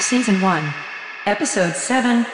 Season 1. Episode 7.